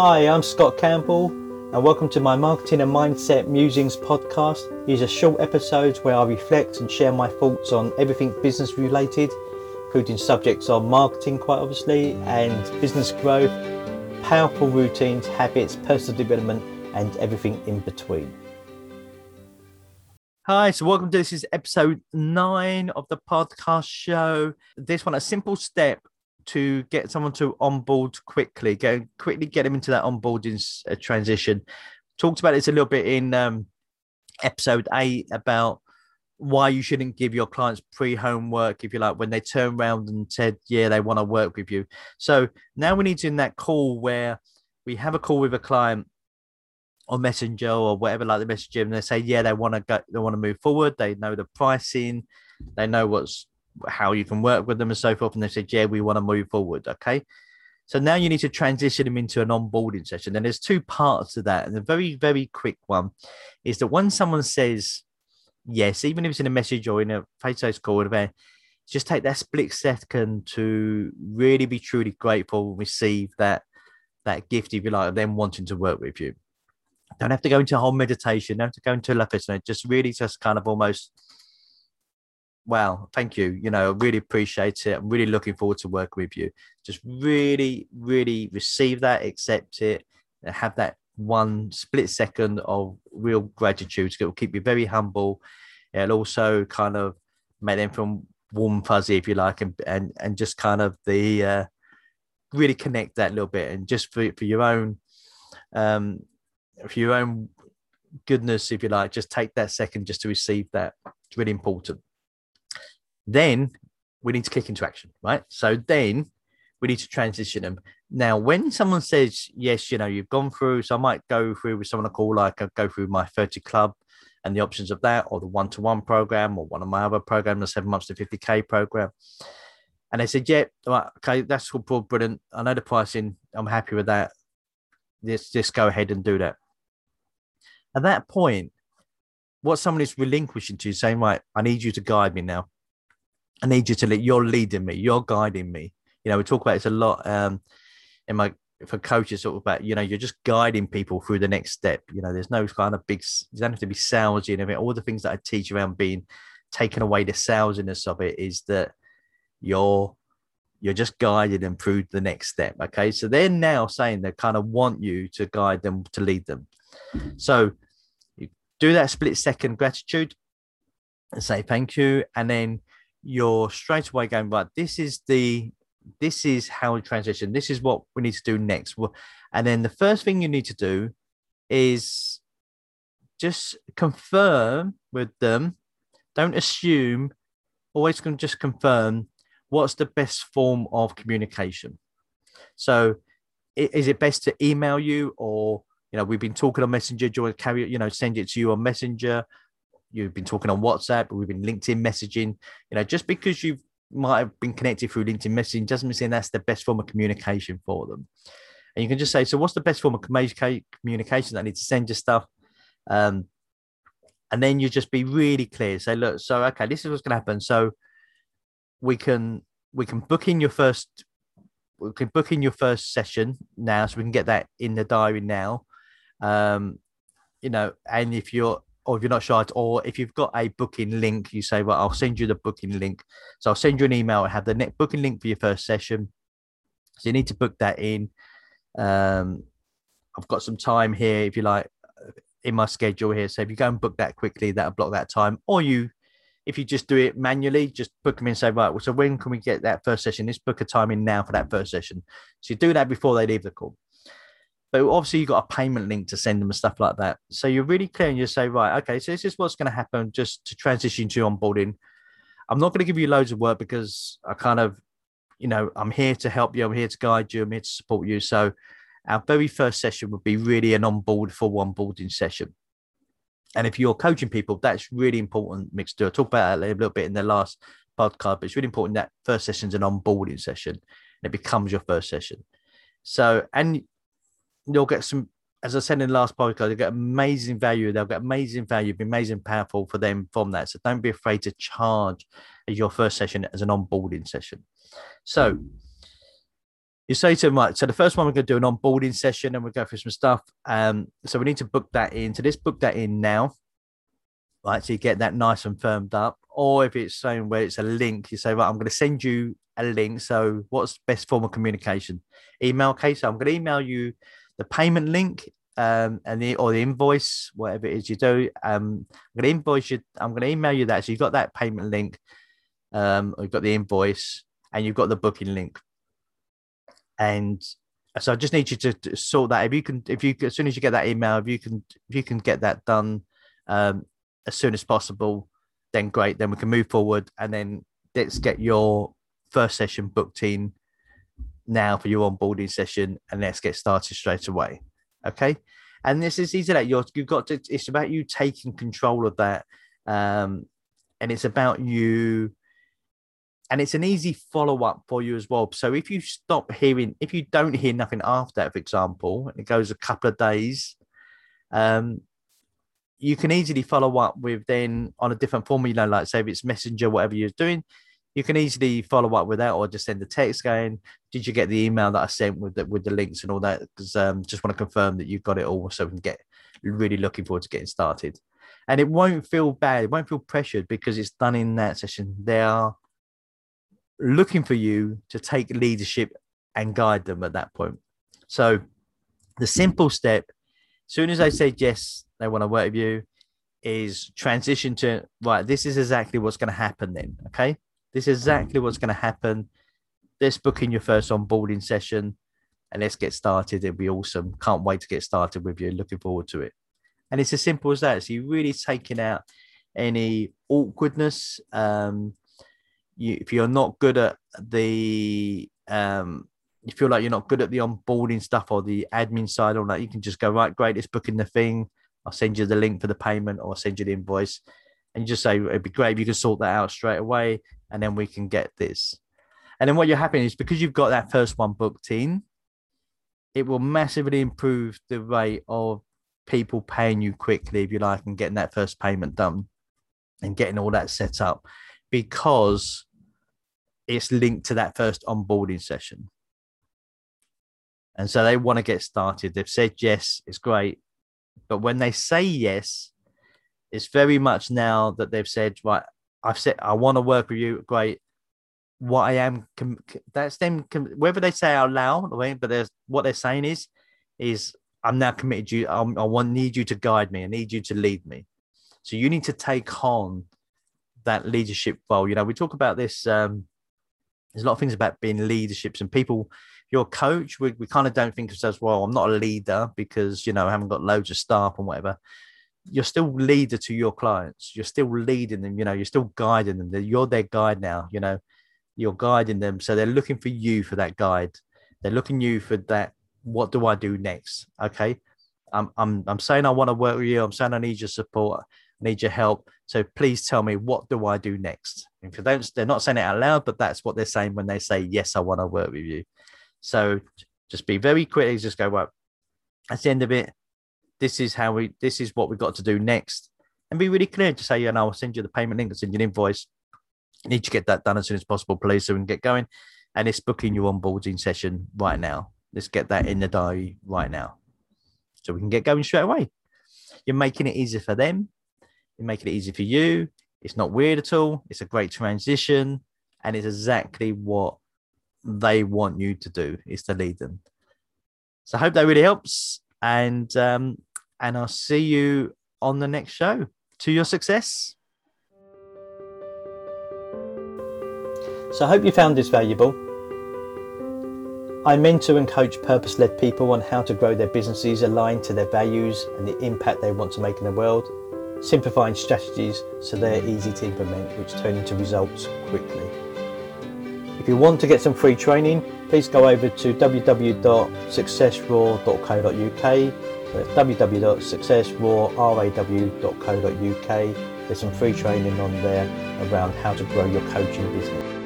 Hi, I'm Scott Campbell, and welcome to my Marketing and Mindset Musings podcast. These are short episodes where I reflect and share my thoughts on everything business related, including subjects on marketing, quite obviously, and business growth, powerful routines, habits, personal development, and everything in between. Hi, so welcome to this is episode nine of the podcast show. This one, a simple step to get someone to onboard quickly, go quickly get them into that onboarding uh, transition. Talked about this a little bit in um, episode eight about why you shouldn't give your clients pre-homework if you like when they turn around and said yeah they want to work with you. So now we need to in that call where we have a call with a client or messenger or whatever like the messenger and they say yeah they want to go they want to move forward. They know the pricing. They know what's how you can work with them and so forth and they said yeah we want to move forward okay so now you need to transition them into an onboarding session and there's two parts to that and the very very quick one is that when someone says yes even if it's in a message or in a face-to-face call event just take that split second to really be truly grateful and receive that that gift if you like of them wanting to work with you don't have to go into a whole meditation. Don't have to go into a left Just really just kind of almost, wow, thank you. You know, I really appreciate it. I'm really looking forward to working with you. Just really, really receive that, accept it, and have that one split second of real gratitude. It will keep you very humble. It'll also kind of make them feel warm fuzzy, if you like, and and, and just kind of the uh, really connect that little bit and just for, for your own um for your own goodness, if you like, just take that second just to receive that. It's really important. Then we need to click into action, right? So then we need to transition them. Now, when someone says, yes, you know, you've gone through, so I might go through with someone I call like I go through my 30 club and the options of that, or the one to one program, or one of my other programs, the seven months to 50K program. And they said, yeah, right, okay, that's all brilliant. I know the pricing. I'm happy with that. Let's just go ahead and do that. At that point, what someone is relinquishing to saying, right, I need you to guide me now. I need you to lead, you're leading me, you're guiding me. You know, we talk about it a lot um, in my for coaches sort of about, you know, you're just guiding people through the next step. You know, there's no kind of big you don't have to be salesy and everything. All the things that I teach around being taken away the salesiness of it is that you're you're just guided and through the next step. Okay. So they're now saying they kind of want you to guide them to lead them. So you do that split second gratitude and say thank you. And then you're straight away going, right, this is the this is how we transition. This is what we need to do next. And then the first thing you need to do is just confirm with them. Don't assume, always can just confirm what's the best form of communication. So is it best to email you or you know, we've been talking on Messenger. Do you want to carry? You know, send it to you on Messenger. You've been talking on WhatsApp. We've been LinkedIn messaging. You know, just because you might have been connected through LinkedIn messaging doesn't mean that's the best form of communication for them. And you can just say, so what's the best form of communication that I need to send you stuff? Um, and then you just be really clear. Say, look, so okay, this is what's going to happen. So we can we can book in your first we can book in your first session now, so we can get that in the diary now. Um, you know, and if you're or if you're not sure, or if you've got a booking link, you say, well, I'll send you the booking link. So I'll send you an email. I have the net booking link for your first session. So you need to book that in. Um, I've got some time here, if you like, in my schedule here. So if you go and book that quickly, that'll block that time. Or you, if you just do it manually, just book them in and say, right, well, so when can we get that first session? Let's book a time in now for that first session. So you do that before they leave the call. But obviously, you've got a payment link to send them and stuff like that. So you're really clear and you say, right, okay, so this is what's going to happen just to transition to onboarding. I'm not going to give you loads of work because I kind of, you know, I'm here to help you. I'm here to guide you. I'm here to support you. So our very first session would be really an onboard full onboarding session. And if you're coaching people, that's really important mix to do. I talk about that a little bit in the last podcast, but it's really important that first session is an onboarding session and it becomes your first session. So, and you'll get some, as I said in the last podcast, they'll get amazing value. They'll get amazing value, be amazing, powerful for them from that. So don't be afraid to charge your first session as an onboarding session. So You say to them, right, so the first one we're going to do an onboarding session and we'll go through some stuff. Um, so we need to book that in. So let's book that in now. Right. So you get that nice and firmed up. Or if it's saying where it's a link, you say, right, I'm going to send you a link. So what's best form of communication? Email. Okay. So I'm going to email you the payment link um, and the or the invoice, whatever it is you do. Um, I'm to invoice you. I'm to email you that. So you've got that payment link. Um, you've got the invoice and you've got the booking link. And so I just need you to, to, sort that. If you can, if you as soon as you get that email, if you can, if you can get that done um, as soon as possible, then great. Then we can move forward, and then let's get your first session booked in now for your onboarding session, and let's get started straight away. Okay. And this is easy that you're you've got to it's about you taking control of that. Um, and it's about you and it's an easy follow-up for you as well. So if you stop hearing, if you don't hear nothing after that, for example, and it goes a couple of days, um, you can easily follow up with then on a different form, you know, like say if it's messenger, whatever you're doing, you can easily follow up with that or just send a text going, did you get the email that I sent with the, with the links and all that? Because um, just want to confirm that you've got it all so we can get really looking forward to getting started. And it won't feel bad. It won't feel pressured because it's done in that session. They are looking for you to take leadership and guide them at that point. So the simple step, as soon as they say yes, they want to work with you, is transition to right, this is exactly what's going to happen then. Okay. This is exactly what's going to happen. Let's book in your first onboarding session and let's get started. It'll be awesome. Can't wait to get started with you. Looking forward to it. And it's as simple as that. So you're really taking out any awkwardness. Um, you, if you're not good at the, um, you feel like you're not good at the onboarding stuff or the admin side or that, you can just go right. Great, let's book in the thing. I'll send you the link for the payment or I'll send you the invoice and you just say it'd be great if you could sort that out straight away, and then we can get this. And then what you're happening is because you've got that first one booked in, it will massively improve the rate of people paying you quickly, if you like, and getting that first payment done and getting all that set up because it's linked to that first onboarding session. And so they want to get started. They've said yes, it's great. But when they say yes, it's very much now that they've said, right, I've said I want to work with you. Great. What I am, that's them. Whether they say out loud, but there's what they're saying is, is I'm now committed. You, I'm, I want need you to guide me. I need you to lead me. So you need to take on that leadership role. You know, we talk about this. Um, there's a lot of things about being leaderships and people. You're coach. We, we kind of don't think of ourselves. Well, I'm not a leader because you know I haven't got loads of staff and whatever you're still leader to your clients. You're still leading them. You know, you're still guiding them. You're their guide now. You know, you're guiding them. So they're looking for you for that guide. They're looking you for that. What do I do next? Okay. I'm I'm I'm saying I want to work with you. I'm saying I need your support. I need your help. So please tell me what do I do next? If they don't, they're not saying it out loud, but that's what they're saying when they say yes, I want to work with you. So just be very quick. Just go well. At the end of it, this is how we this is what we've got to do next and be really clear to say, yeah, no, I'll send you the payment link, I'll send you an invoice. You need to get that done as soon as possible, please, so we can get going. And it's booking your onboarding session right now. Let's get that in the diary right now. So we can get going straight away. You're making it easier for them. You're making it easy for you. It's not weird at all. It's a great transition. And it's exactly what they want you to do is to lead them. So I hope that really helps. And um, and I'll see you on the next show. To your success. So I hope you found this valuable. I mentor and coach purpose led people on how to grow their businesses aligned to their values and the impact they want to make in the world, simplifying strategies so they're easy to implement, which turn into results quickly. If you want to get some free training, please go over to www.successraw.co.uk so it's www.successrawraw.co.uk. There's some free training on there around how to grow your coaching business.